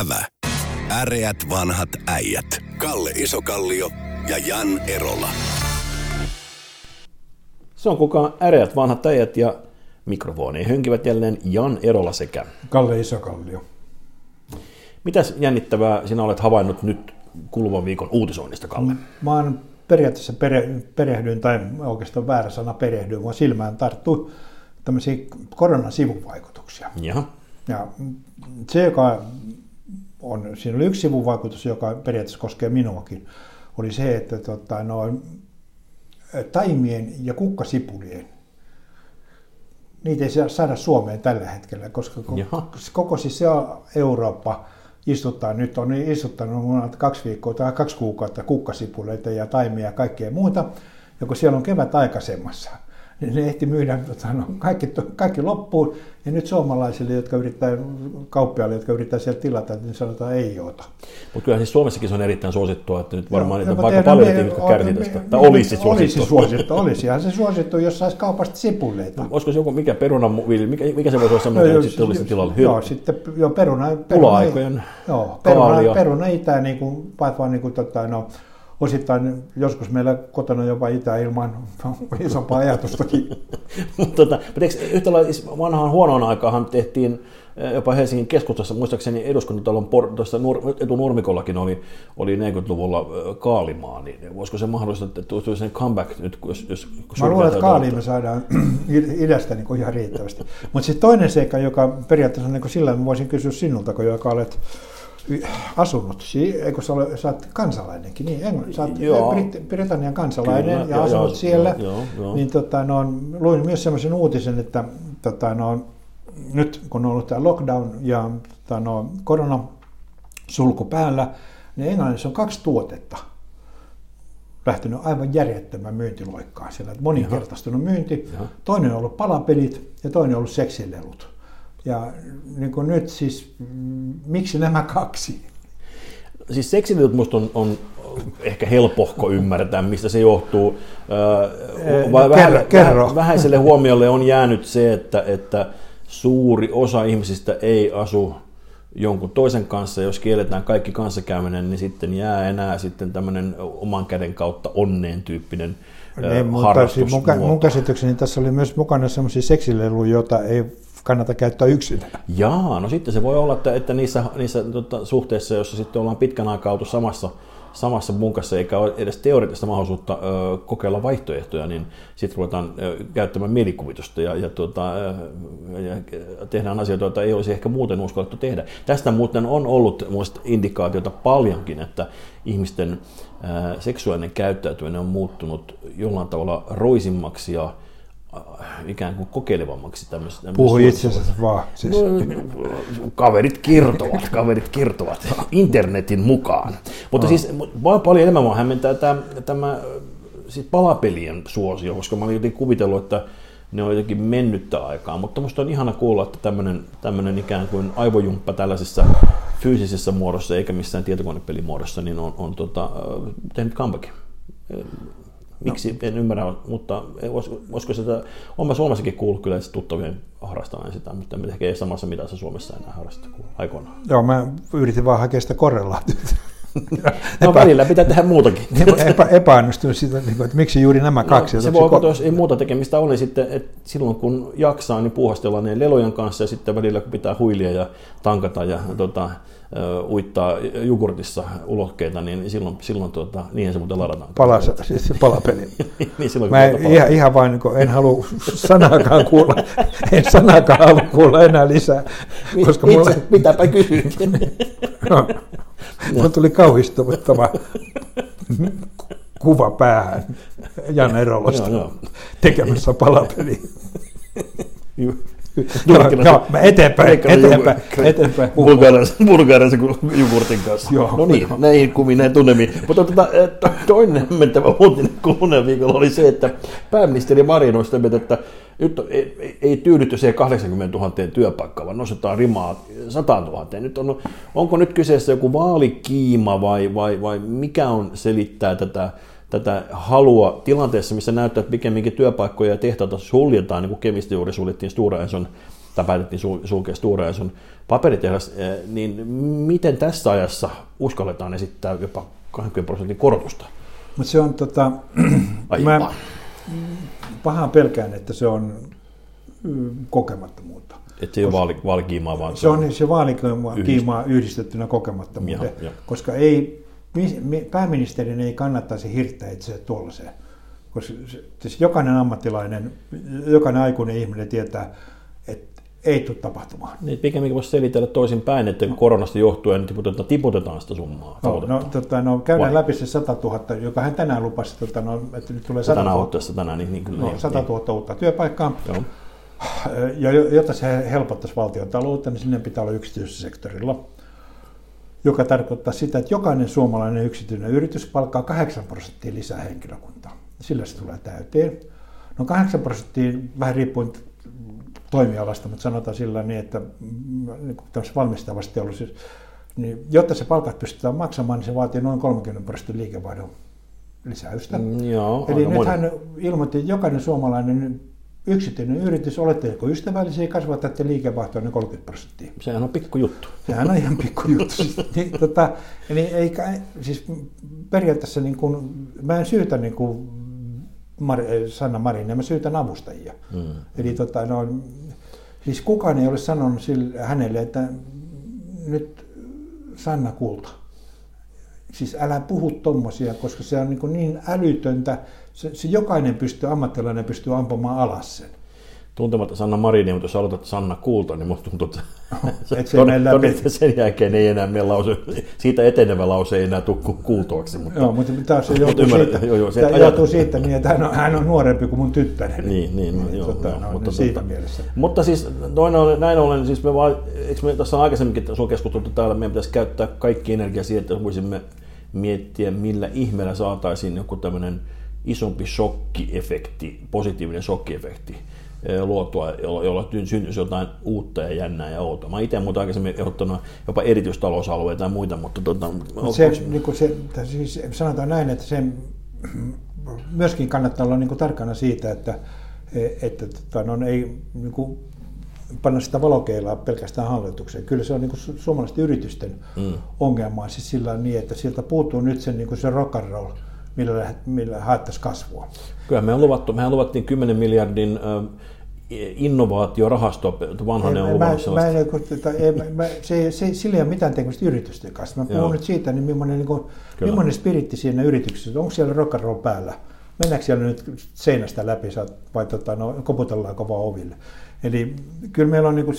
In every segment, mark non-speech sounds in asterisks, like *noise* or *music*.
Ävä. Äreät vanhat äijät. Kalle Isokallio ja Jan Erola. Se on kukaan äreät vanhat äijät ja mikrofoni hönkivät jälleen Jan Erola sekä. Kalle Isokallio. Mitäs jännittävää sinä olet havainnut nyt kuluvan viikon uutisoinnista, Kalle? Mä oon periaatteessa pere, perehdyin, tai oikeastaan väärä sana perehdyin, vaan silmään tarttuu tämmöisiä koronan sivuvaikutuksia. Jaha. Ja se, joka on, siinä oli yksi sivuvaikutus, joka periaatteessa koskee minuakin, oli se, että tota, no, taimien ja kukkasipulien, niitä ei saada Suomeen tällä hetkellä, koska Jaha. koko siis se Eurooppa istuttaa, nyt on istuttanut kaksi viikkoa tai kaksi kuukautta kukkasipuleita ja taimia ja kaikkea muuta, ja kun siellä on kevät aikaisemmassa, niin ne ehti myydä tota, no, kaikki, kaikki loppuun, ja nyt suomalaisille, jotka yrittää, kauppiaille, jotka yrittää sieltä tilata, niin sanotaan ei ota. Mutta kyllä siis Suomessakin se on erittäin suosittua, että nyt varmaan Joo, niitä on aika paljon me- jotka kärsii tästä. me- Tai me- olisi suosittua. Olisi suosittu, olisihan se suosittu, jos saisi kaupasta sipuleita. Olisiko se joku, mikä perunavilli, mikä, mikä se voisi olla semmoinen, No, että sitten tulisi tilalle? Hyvä. Joo, sitten joo, peruna, peruna, Pula-aikojen joo, peruna, peruna itä, niin kuin, vaan niin kuin, tota, no, osittain joskus meillä kotona jopa itä ilman *laughs* isompaa ajatustakin. *laughs* Mutta tota, yhtä lailla siis vanhaan huonoon aikaan tehtiin eh, jopa Helsingin keskustassa, muistaakseni eduskuntatalon por- tuossa nur, etunurmikollakin oli, oli 40-luvulla eh, kaalimaa, niin voisiko se mahdollista, että tulisi sen comeback nyt, jos, jos Mä luulen, että kaaliin me saadaan *clears throat* idästä niin kuin ihan riittävästi. Mutta sitten toinen seikka, joka periaatteessa on niin kuin sillä, mä voisin kysyä sinulta, kun joka olet asunut, eikö sä, ole, sä oot kansalainenkin, niin Engl- sä oot Joo. Brit- Britannian kansalainen Kyllä, ja joo, asunut joo, siellä, joo, joo. niin tota, no, luin myös sellaisen uutisen, että tota, no, nyt kun on ollut tämä lockdown ja tota, no, koronasulku päällä, niin Englannissa on kaksi tuotetta lähtenyt aivan järjettömän myyntiloikkaan siellä. että Moninkertaistunut myynti. Jaha. Toinen on ollut palapelit ja toinen on ollut seksilelut. Ja niin kuin nyt siis, miksi nämä kaksi? Siis seksiliitot musta on, on ehkä helpohko ymmärtää, mistä se johtuu. Öö, vai no vähän, kerro, kerro. vähän- vähäiselle huomiolle on jäänyt se, että, että suuri osa ihmisistä ei asu jonkun toisen kanssa. Jos kielletään kaikki kanssakäyminen, niin sitten jää enää sitten tämmöinen oman käden kautta onneen tyyppinen öö, Niin, mutta siis mun, mun käsitykseni tässä oli myös mukana sellaisia seksileluja, joita ei kannata käyttää yksinään. Jaa, no sitten se voi olla, että, että niissä, niissä tota, suhteissa, joissa sitten ollaan pitkän aikaa oltu samassa, samassa bunkassa eikä ole edes teoreettista mahdollisuutta ö, kokeilla vaihtoehtoja, niin sitten ruvetaan ö, käyttämään mielikuvitusta ja, ja, tuota, ö, ja tehdään asioita, joita ei olisi ehkä muuten uskallettu tehdä. Tästä muuten on ollut muista indikaatiota paljonkin, että ihmisten ö, seksuaalinen käyttäytyminen on muuttunut jollain tavalla roisimmaksi ja ikään kuin kokeilevammaksi tämmöisessä. Puhu tämmöisessä itse asiassa vaan. Siis. No, kaverit kertovat, kaverit kertovat internetin mukaan. Mutta siis vaan paljon enemmän mua hämmentää tämä, tämä siis palapelien suosio, koska mä olin jotenkin kuvitellut, että ne on jotenkin mennyttä aikaa, mutta musta on ihana kuulla, että tämmöinen, tämmöinen ikään kuin aivojumppa tällaisessa fyysisessä muodossa eikä missään tietokonepelimuodossa, niin on, on tota, tehnyt comebackin. Miksi, no. en ymmärrä, mutta olisiko, sitä, on mä Suomessakin kuullut kyllä että tuttavien harrastavan sitä, mutta ehkä ei samassa mitassa Suomessa enää harrasta kuin aikoinaan. Joo, mä yritin vaan hakea sitä korrelaatiota. *laughs* No välillä pitää tehdä muutakin. *laughs* Epä, epäonnistunut siitä, niin että miksi juuri nämä kaksi. No, se voi olla, jos ei muuta tekemistä ole, niin sitten, että silloin kun jaksaa, niin puuhastellaan ne lelojen kanssa ja sitten välillä kun pitää huilia ja tankata ja tota, ö, uittaa jogurtissa ulokkeita, niin silloin, silloin tuota, niihin se muuten ladataan. Palas, siis se palapeli. *laughs* niin silloin, Mä en, pelataan ihan, ihan vain, niin en halua sanaakaan kuulla, en sanaakaan halua kuulla enää lisää, koska Itse, mulle, mitäpä kysyt? *laughs* no, mulle tuli kauhistuttava kuva päähän Jan Erolosta tekemässä palapeliä. Joo, joo, mä eteenpäin, eteenpäin, eteenpäin. Bulgarialaisen jogurtin kanssa. Joo. no niin, näihin kuviin, näin tunnemiin. Mutta tota, eh, to- toinen hämmentävä uutinen kuluneen viikolla oli se, että pääministeri Marin on sitä mieltä, että nyt ei- ei tyydytty siihen 80 000 työpaikkaan, vaan nostetaan rimaa 100 000. Nyt on, onko nyt kyseessä joku vaalikiima vai, vai, vai mikä on selittää tätä tätä halua tilanteessa, missä näyttää, että pikemminkin työpaikkoja ja tehtaita suljetaan, niin kuin Kemistä juuri suljettiin Stora Enson tai päätettiin sulkea Stora sun paperitehdas, niin miten tässä ajassa uskalletaan esittää jopa 20 prosentin korotusta? Mutta se on tota, *clears throat* mä pahaan pelkään, että se on mm, kokemattomuutta. Että se ei ole vaali, vaalikiimaa, vaan se on... Se vaalikiimaa yhdistettynä kokemattomuuteen, ja, ja. koska ei, pääministerin ei kannattaisi hirttää itse tuollaiseen. Koska siis jokainen ammattilainen, jokainen aikuinen ihminen tietää, että ei tule tapahtumaan. Niin, pikemminkin voisi selitellä toisin päin, että no. koronasta johtuen tiputetaan, tiputetaan sitä summaa. No, no, tota, no käydään Vai? läpi se 100 000, joka hän tänään lupasi, tota, no, että nyt tulee 100 000. tänään, niin, niin kyllä. No, 100 000 niin. uutta työpaikkaa. Joo. Ja jotta se helpottaisi valtion taloutta, niin sinne pitää olla yksityisellä sektorilla, joka tarkoittaa sitä, että jokainen suomalainen yksityinen yritys palkkaa 8 prosenttia lisää henkilökuntaa. Sillä se tulee täyteen. No 8 prosenttia, vähän riippuen toimialasta, mutta sanotaan sillä niin, että niin valmistavasti teollisuus, niin jotta se palkat pystytään maksamaan, niin se vaatii noin 30 prosenttia liikevaihdon lisäystä. Mm, joo, Eli nyt hän ilmoitti, että jokainen suomalainen yksityinen yritys, oletteko ystävällisiä, kasvatatte liikevaihtoa noin 30 prosenttia. Sehän on pikku juttu. Sehän on ihan pikku juttu. *laughs* siis, niin, tota, eli eikä, siis periaatteessa niin kuin, mä en syytä niin kuin Mar- Sanna Marin, mä syytän avustajia. Mm. Eli tota, no, siis kukaan ei ole sanonut sille, hänelle, että nyt Sanna Kulta, siis älä puhu tommosia, koska se on niin, niin älytöntä, se, se jokainen pystyy, ammattilainen pystyy ampumaan alas sen tuntematta Sanna Marinia, mutta jos aloitat Sanna Kulta, niin musta tuntuu, että *laughs* Et se ton, ton, sen jälkeen ei enää meillä lause, siitä etenevä lause ei enää tule kuultuaksi. Mutta, joo, mutta taas se joutuu, siitä, joo, joo, se joutuu siitä niin, että hän on, hän on nuorempi kuin mun tyttäreni. Niin, niin, niin joo, tota, joo, no, mutta, niin siitä tota, mielessä. Mutta siis noin ollen, näin ollen, siis me vaan, eikö me tässä aikaisemminkin sun keskusteltu täällä, meidän pitäisi käyttää kaikki energia siihen, että voisimme miettiä, millä ihmeellä saataisiin joku tämmöinen isompi shokkiefekti, positiivinen shokkiefekti luotua, jolla syntyisi jotain uutta ja jännää ja outoa. Mä itse muuta aikaisemmin ehdottanut jopa erityistalousalueita ja muita, mutta tota, se, niin kuin se, siis sanotaan näin, että se myöskin kannattaa olla niin kuin tarkkana siitä, että, että tota, no, ei niin kuin, panna sitä valokeilaa pelkästään hallitukseen. Kyllä se on niin kuin suomalaisten yritysten mm. ongelma, siis sillä niin, että sieltä puuttuu nyt se, niin kuin se rock and roll, millä, millä haettaisiin kasvua. Kyllä me on luvattu, mehän luvattiin 10 miljardin innovaatiorahasto, vanhainen on luvannut mä, mä ei, mä, se, se, sillä ei ole mitään tekemistä yritysten kanssa. Mä puhun Joo. nyt siitä, niin millainen, niin kuin, millainen spiritti siinä yrityksessä, onko siellä rock and roll päällä? Mennäänkö siellä nyt seinästä läpi vai tota, no, koputellaanko vaan oville? Eli kyllä meillä on niin kuin,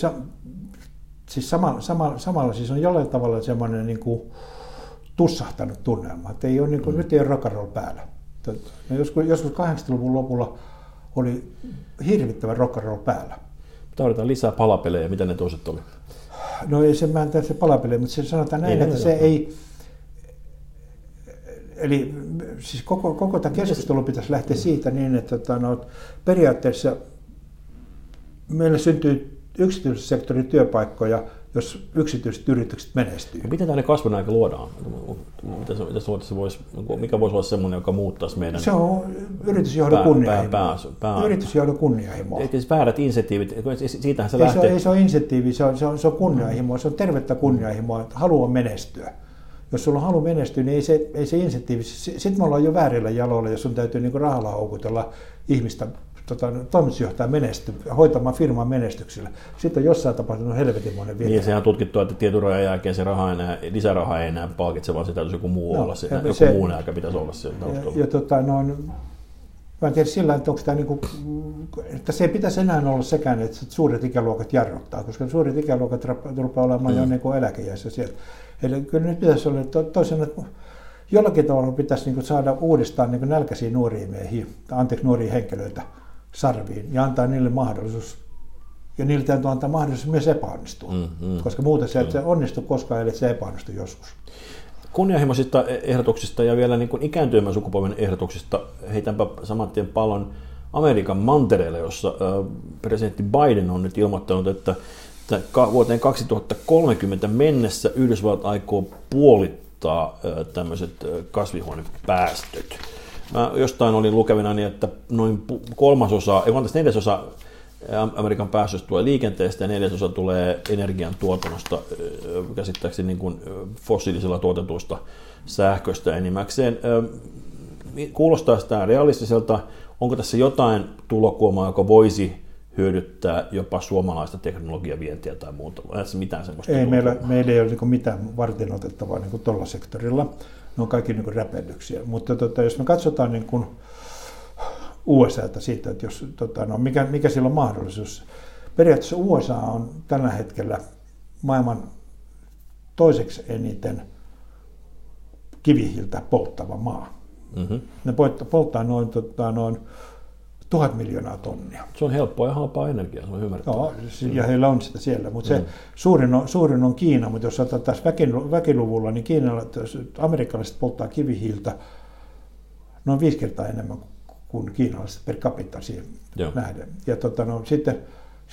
siis sama, sama, samalla siis on jollain tavalla semmoinen niin kuin, tussahtanut tunnelma, että ei ole, niin kuin, mm. nyt ei ole rock and roll päällä. Joskus, joskus 80-luvun lopulla oli hirvittävä rock and roll päällä. Tarvitaan lisää palapelejä. Mitä ne toiset oli? No ei se, mä en se palapelejä, mutta se sanotaan näin, ei, että se ei... Eli siis koko, koko tämä keskustelu pitäisi lähteä siitä niin, että tota, no, periaatteessa meillä syntyy yksityisen sektorin työpaikkoja, jos yksityiset yritykset menestyy. Ja miten tänne kasvun aika luodaan? Mitä se, mitä se voisi, mikä voisi olla semmoinen, joka muuttaisi meidän... Se on yritysjohdon kunnianhimoa. Pää, pää, pää, yritysjohdon kunnianhimoa. Eikä siis väärät insentiivit, siitähän se ei lähtee... Se, ei se ole insentiivi, se on, se on, se on kunnianhimoa, se on tervettä kunnianhimoa, että haluaa menestyä. Jos sulla on halu menestyä, niin ei se, ei se insentiivi, sitten me ollaan jo väärillä jaloilla, jos sun täytyy niin rahalla houkutella ihmistä tota, toimitusjohtaja menesty, hoitamaan firman menestyksellä. Sitten on jossain tapahtunut helvetinmoinen virhe. Niin, sehän on tutkittu, että tieturajan jälkeen se raha enää, lisäraha ei enää palkitse, vaan se täytyisi joku muu no, olla, se, joku se, muu aika pitäisi olla siellä taustalla. Ja, ja tota, no, mä en tiedä sillä että onko tämä niin kuin, että se ei pitäisi enää olla sekään, että suuret ikäluokat jarruttaa, koska suuret ikäluokat rupeaa olemaan mm. jo niin kuin eläkejässä sieltä. Eli kyllä nyt pitäisi olla to, toisena, että jollakin tavalla pitäisi niin kuin saada uudestaan niin kuin nälkäisiä nuoria miehiä, anteeksi nuoria henkilöitä, sarviin ja antaa niille mahdollisuus. Ja niille täytyy antaa mahdollisuus myös epäonnistua, mm, mm, koska muuten se, että se onnistu koskaan, ellei se epäonnistu joskus. Kunnianhimoisista ehdotuksista ja vielä niin ikääntyvän sukupolven ehdotuksista heitänpä saman tien pallon Amerikan mantereelle, jossa presidentti Biden on nyt ilmoittanut, että vuoteen 2030 mennessä Yhdysvallat aikoo puolittaa tämmöiset kasvihuonepäästöt. Mä jostain olin lukevina niin, että noin kolmasosa, ei vaan neljäsosa Amerikan päästöistä tulee liikenteestä ja neljäsosa tulee energian tuotannosta, käsittääkseni niin kuin fossiilisilla tuotetuista sähköstä enimmäkseen. Kuulostaa sitä realistiselta. Onko tässä jotain tulokuomaa, joka voisi hyödyttää jopa suomalaista teknologiavientiä tai muuta? Onko mitään semmoista? Ei, meillä, meillä ei ole niin mitään varten otettavaa niin tuolla sektorilla. Ne on kaikki niin räpellyksiä. Mutta tota, jos me katsotaan niin kuin USAta siitä, että jos, tota, no, mikä, mikä sillä on mahdollisuus. Periaatteessa USA on tällä hetkellä maailman toiseksi eniten kivihiiltä polttava maa. Mm-hmm. Ne polttaa noin, tota, noin tuhat miljoonaa tonnia. Se on helppoa ja halpaa energiaa, se on ymmärrettävää. Joo, ja heillä on sitä siellä, mutta se mm. suurin, on, suurin on Kiina, mutta jos otetaan väkiluvulla, niin Kiinalla, amerikkalaiset polttaa kivihiiltä noin viisi kertaa enemmän kuin kiinalaiset per capita siihen Joo. nähden. Ja tota, no, sitten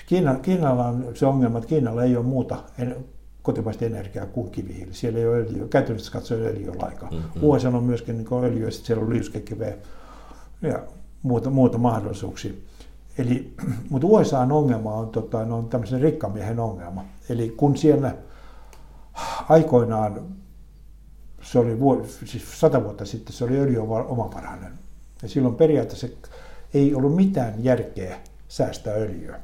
Kiina, Kiinalla on se ongelma, että Kiinalla ei ole muuta kotimaista energiaa kuin kivihiili. Siellä ei ole öljyä, käytännössä katsoen öljyä lainkaan. Mm-hmm. USA on myöskin niin öljyä, sitten siellä on liuskekiveä ja muuta, muuta mahdollisuuksia. Eli, *clears throat* mutta USAn ongelma on, tota, on tämmöisen rikkamiehen ongelma. Eli kun siellä aikoinaan, se oli vuosi, siis sata vuotta sitten, se oli öljy omavarainen. Ja silloin periaatteessa ei ollut mitään järkeä säästää öljyä.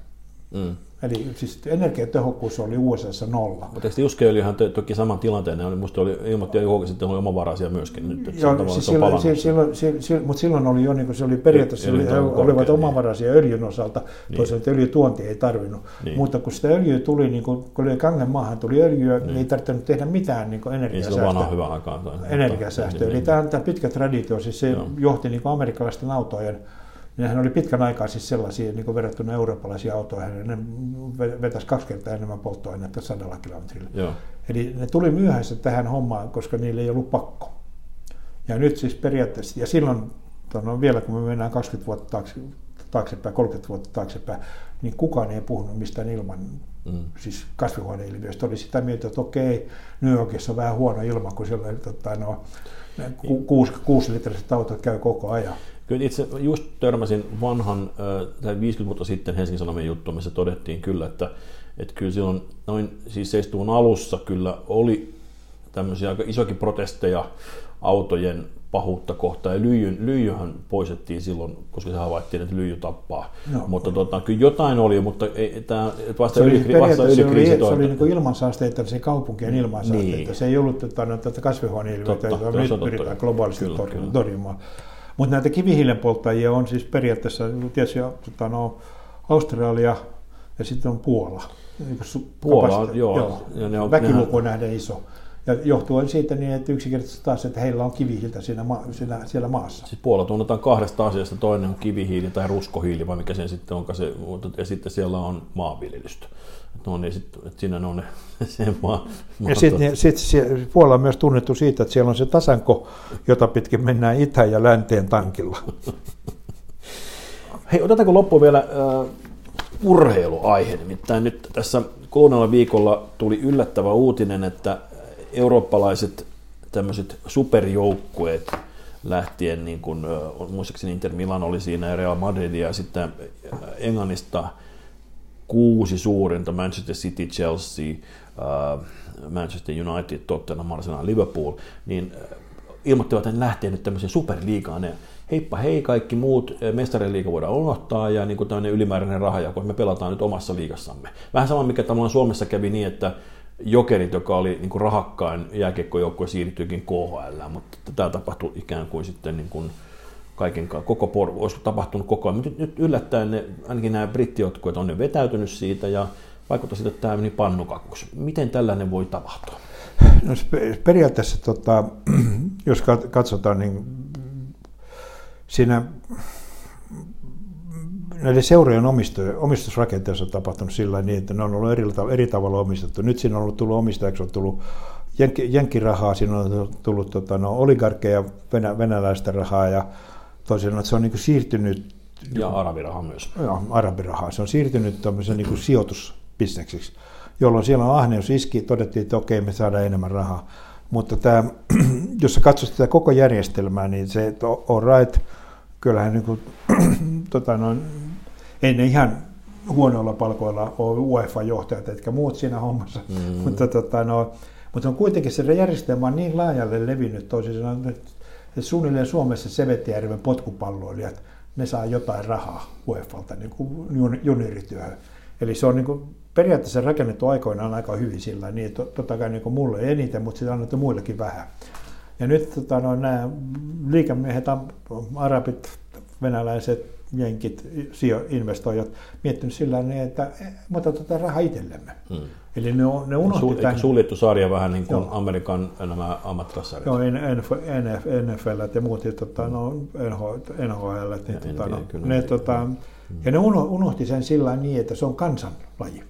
Mm. Eli siis energiatehokkuus oli USA nolla. Mutta eikö Juskeöljyhän toki saman tilanteen, oli, musta oli, ilmoitti jo sitten oli omavaraisia myöskin nyt. Että Joo, siis silloin, silloin, silloin, silloin, mutta silloin oli jo, niin kuin se oli periaatteessa, oli, he olivat omavaraisia niin. öljyn osalta, niin. toisaalta öljytuonti ei tarvinnut. Niin. Mutta kun sitä öljyä tuli, niin kun, kun oli kangen maahan tuli öljyä, niin. niin ei tarvinnut tehdä mitään niin energiasäästöä. Niin silloin hyvä aikaan. Energiasäästöä. Niin, Eli niin, tämä, tämä pitkä traditio, siis se Joo. johti niin amerikkalaisten autojen Nehän oli pitkän aikaa siis sellaisia niin verrattuna eurooppalaisiin autoihin, ne vetäisi kaksi kertaa enemmän polttoainetta sadalla kilometrillä. Joo. Eli ne tuli myöhässä tähän hommaan, koska niille ei ollut pakko. Ja nyt siis periaatteessa, ja silloin no vielä kun me mennään 20 vuotta taakse, taaksepäin, 30 vuotta taaksepäin, niin kukaan ei puhunut mistään ilman mm. siis kasvihuoneilmiöistä. Oli sitä mieltä, että okei, New Yorkissa on vähän huono ilma, kun siellä tota, no, kuusi, kuusi litriset autot käy koko ajan. Kyllä itse just törmäsin vanhan, tai 50 vuotta sitten Helsingin Sanomien juttu, missä todettiin kyllä, että, että kyllä silloin noin siis 70 alussa kyllä oli tämmöisiä aika isokin protesteja autojen pahuutta kohtaan. Ja lyijyn, lyijyhän poistettiin silloin, koska se havaittiin, että lyijy tappaa. No. Mutta tota, kyllä jotain oli, mutta ei, tämä, vasta, yli, vasta ylikriisi Se oli, se oli niin ilmansaasteita, se kaupunkien mm, ilmansaasteita. Niin. Se ei ollut tota, no, tätä kasvihuoneilmiötä, jota nyt pyritään globaalisti torjumaan. Mutta näitä kivihiilen polttajia on siis periaatteessa tietysti tota, no, Australia ja sitten on Puola. Puola, on, joo. joo. Ja ne on, Väkiluku on nähden iso. Ja johtuen siitä niin, että yksinkertaisesti taas, että heillä on kivihiiltä siinä, ma- siinä, siellä maassa. Siis Puola tunnetaan kahdesta asiasta. Toinen on kivihiili tai ruskohiili, vai mikä se sitten onkaan se, ja sitten siellä on maanviljelystä. No niin, sit, että siinä on ne, *laughs* se maa, Ja sitten niin, sit Puola on myös tunnettu siitä, että siellä on se tasanko, jota pitkin mennään itä- ja länteen tankilla. *laughs* Hei, otetaanko loppuun vielä uh, urheiluaihe? Nimittäin nyt tässä kuluneella viikolla tuli yllättävä uutinen, että eurooppalaiset tämmöiset superjoukkueet lähtien, niin kuin, muistaakseni Inter Milan oli siinä ja Real Madrid ja sitten Englannista – kuusi suurinta, Manchester City, Chelsea, Manchester United, Tottenham, Arsenal, Liverpool, niin ilmoittivat, että ne lähtee nyt tämmöiseen superliigaan. Ne, heippa hei, kaikki muut, uh, mestarien liiga voidaan unohtaa ja niin kuin tämmöinen ylimääräinen raha, kun me pelataan nyt omassa liigassamme. Vähän sama, mikä tavallaan Suomessa kävi niin, että Jokerit, joka oli niin kuin rahakkain jääkiekkojoukkue, siirtyykin KHL, mutta tämä tapahtui ikään kuin sitten niin kuin, kaiken koko por, olisiko tapahtunut koko ajan. Mutta nyt yllättäen ne, ainakin nämä brittijotkut on ne vetäytynyt siitä ja vaikuttaa siltä, että tämä meni pannukakuksi. Miten tällainen voi tapahtua? No, periaatteessa, tota, *clears throat* jos katsotaan, niin siinä näiden seurojen omistusrakenteessa on tapahtunut sillä niin, että ne on ollut eri, eri tavalla omistettu. Nyt siinä on ollut tullut omistajaksi, on tullut jenkkirahaa, siinä on tullut tota, no, oligarkkeja, venä, venäläistä rahaa ja toisin se on niin kuin siirtynyt... Ja arabiraha myös. Joo, arabiraha. Se on siirtynyt tämmöisen niin kuin sijoitusbisnekseksi, jolloin siellä on ahneus iski, todettiin, että okei, me saadaan enemmän rahaa. Mutta tämä, *clears throat* jos sä katsot tätä koko järjestelmää, niin se, että all right, kyllähän niin kuin, *clears throat* tota noin, ei ne ihan huonoilla palkoilla ole UEFA-johtajat, etkä muut siinä hommassa. Mm. *laughs* mutta, tota, no, mutta on kuitenkin se järjestelmä on niin laajalle levinnyt toisin sanoen, että suunnilleen Suomessa Sevettijärven potkupalloilijat, ne saa jotain rahaa UEFalta niin kuin juniorityöhön. Eli se on niin kuin periaatteessa rakennettu aikoinaan aika hyvin sillä niin että totta kai niin kuin mulle eniten, mutta sitä on annettu muillekin vähän. Ja nyt tota, no, nämä liikemiehet, arabit, venäläiset, jenkit, investoijat miettinyt sillä niin, että me otetaan tätä rahaa itsellemme. Hmm. Eli ne, ne unohti Sul, tämän... suljettu sarja vähän niin kuin Joo. Amerikan nämä ammattilaissarjat? Joo, NF, NFL ja muut, ja, tota, no, NHL, niin, tota, no, ne, tota, hmm. ja ne unohti sen sillä niin, että se on kansanlaji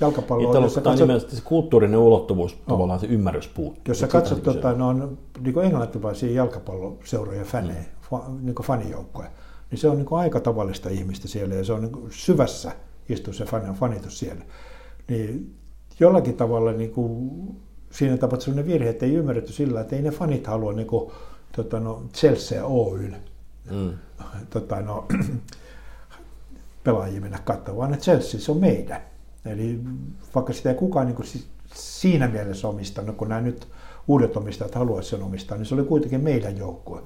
jalkapalloa. Ja jossa katsot... nimenomaan se kulttuurinen ulottuvuus, no. tavallaan se ymmärrys puuttuu. Jos sä katsot tota, no, niin englantilaisia jalkapalloseuroja fänejä, mm. fa, niin fanijoukkoja, niin se on niin aika tavallista ihmistä siellä ja se on niin syvässä istuu se fan, fanitus siellä. Niin jollakin tavalla niin kuin, siinä tapahtui sellainen virhe, että ei ymmärretty sillä, että ei ne fanit halua niin kuin, tota, no, Chelsea Oyn mm. tota, no, *clears throat* pelaajia mennä katsomaan, vaan että Chelsea se on meidän. Eli vaikka sitä ei kukaan niin kuin siinä mielessä omistanut, kun nämä nyt uudet omistajat haluaisivat sen omistaa, niin se oli kuitenkin meidän joukkue.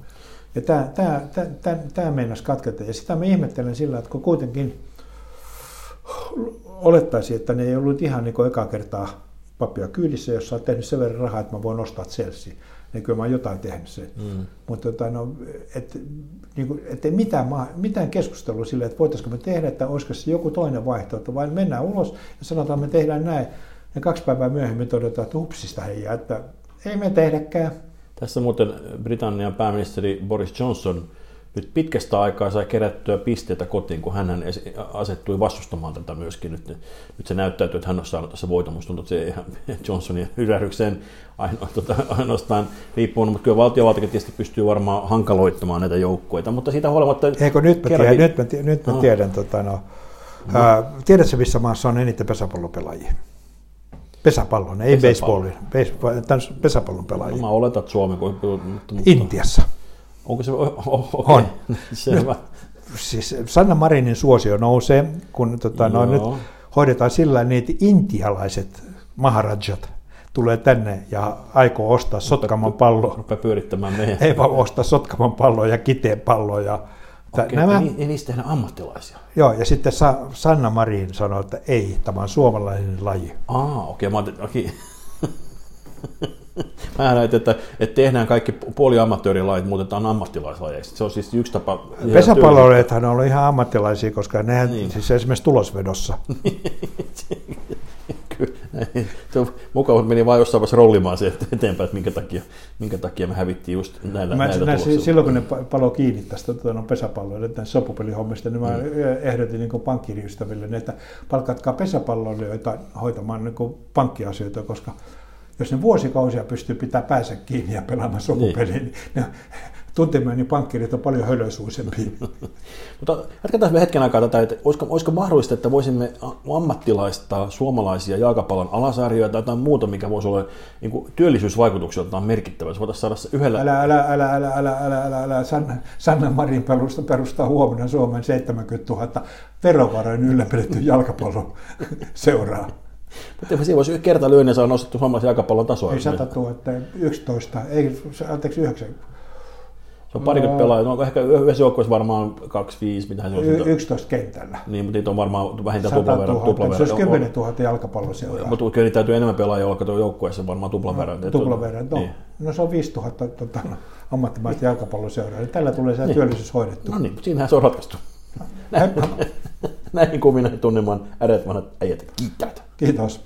Ja tämä, tämä, tämä, tämä, meinasi katketa. Ja sitä mä ihmettelen sillä, että kun kuitenkin olettaisiin, että ne ei ollut ihan niin kuin eka kertaa pappia kyydissä, jos sä oot tehnyt sen verran rahaa, että mä voin ostaa Chelsea. Niin kyllä mä oon jotain tehnyt sen. Mm. Mutta tota, no, et, niin kuin, et ei mitään, mitään keskustelua sille, että voitaisiko me tehdä, että olisiko se joku toinen vaihtoehto, vai mennään ulos ja sanotaan, että me tehdään näin. Ja kaksi päivää myöhemmin todetaan, että hupsista heijaa, että ei me tehdäkään. Tässä muuten Britannian pääministeri Boris Johnson nyt pitkästä aikaa sai kerättyä pisteitä kotiin, kun hän asettui vastustamaan tätä myöskin. Nyt, nyt se näyttäytyy, että hän on saanut tässä voiton. Musta tuntuu, että se ei *laughs* Johnsonin hyrähdykseen *laughs* tuota, ainoastaan riippuu, mutta kyllä valtiovaltakin tietysti pystyy varmaan hankaloittamaan näitä joukkueita, mutta siitä huolimatta... Eikö nyt mä, kerrankin... tiedän, nyt mä, nyt mä tiedän, tota, no, no. Ää, tiedätkö missä maassa on eniten pesäpallopelaajia? Pesäpallon, ei baseballin, baseball, pesäpallon pelaajia. No, mä oletan, että Suomi, kun... Mutta. Intiassa. Onko se? Oh, okay. On. *laughs* Selvä. Siis Sanna Marinin suosio nousee, kun tota, no, nyt hoidetaan sillä niin, että intialaiset maharajat tulee tänne ja aikoo ostaa Sotkaman pallo. Rupea pyörittämään meidän. Ei vaan ostaa Sotkaman palloa ja Kiteen palloa. Ja Okei, nämä, ei niistä tehdä ammattilaisia. Joo, ja sitten Sa, Sanna Marin sanoi, että ei, tämä on suomalainen laji. Aa, okei, mä okei. *laughs* Mä näin, että, että tehdään kaikki puoliamatöörilajit, muutetaan ammattilaislajeiksi. Se on siis yksi tapa. Pesäpalloilijathan on ollut ihan ammattilaisia, koska nehän niin. siis esimerkiksi tulosvedossa. *laughs* Kyllä. Se on mukava, että meni vain jossain vaiheessa rollimaan se eteenpäin, että minkä takia, minkä takia me hävittiin just näillä, mä näillä näin, Silloin kun ne palo kiinni tästä tuota, no, pesäpalloille, tämän sopupelihommista, niin mä mm. ehdotin niin pankkiriystäville, että palkatkaa pesäpalloilijoita hoitamaan niin pankkiasioita, koska jos ne vuosikausia pystyy pitämään päänsä kiinni ja pelaamaan sopupeliä, niin, niin tuntemani pankkirit on paljon hölösuisempia. Mutta jatketaan hetken aikaa tätä, että olisiko, olisiko mahdollista, että voisimme ammattilaistaa suomalaisia jalkapallon alasarjoja tai jotain muuta, mikä voisi olla niin kuin työllisyysvaikutuksiltaan merkittävä. Jos voitaisiin saada se yhdellä... Älä, älä, älä, älä, älä, älä, älä, älä. Sanna, Sanna Marin perusta, perustaa huomenna Suomen 70 000 verovaroin ylläpidetty jalkapallon *laughs* seuraa. Mutta siinä voisi kerta lyönnin saa nostettu suomalaisen jalkapallon tasoa. Ei 100 000, 11, ei, anteeksi 9. Se on parikymmentä no, pelaajia, no, ehkä yhdessä joukkueessa varmaan 2-5, mitä se on. Y- 11 kentällä. Niin, mutta niitä on varmaan vähintään tupla verran. Tupla verran. Se olisi 10 000 jalkapalloseuraa. Mutta kyllä niitä täytyy enemmän pelaajia olla tuo joukkueessa varmaan tupla verran. No, tupla verran, no, niin. no se on 5 000 tota, ammattimaista jalkapalloseuraa. Eli tällä tulee se niin. työllisyys hoidettu. No niin, siinähän se on ratkaistu. Näin, *laughs* näin kuvina tunnemaan äreät vanhat äijät kiittävät. Kiitos.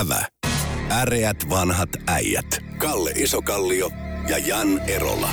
Ävä. Äreät vanhat äijät. Kalle Isokallio ja Jan Erola.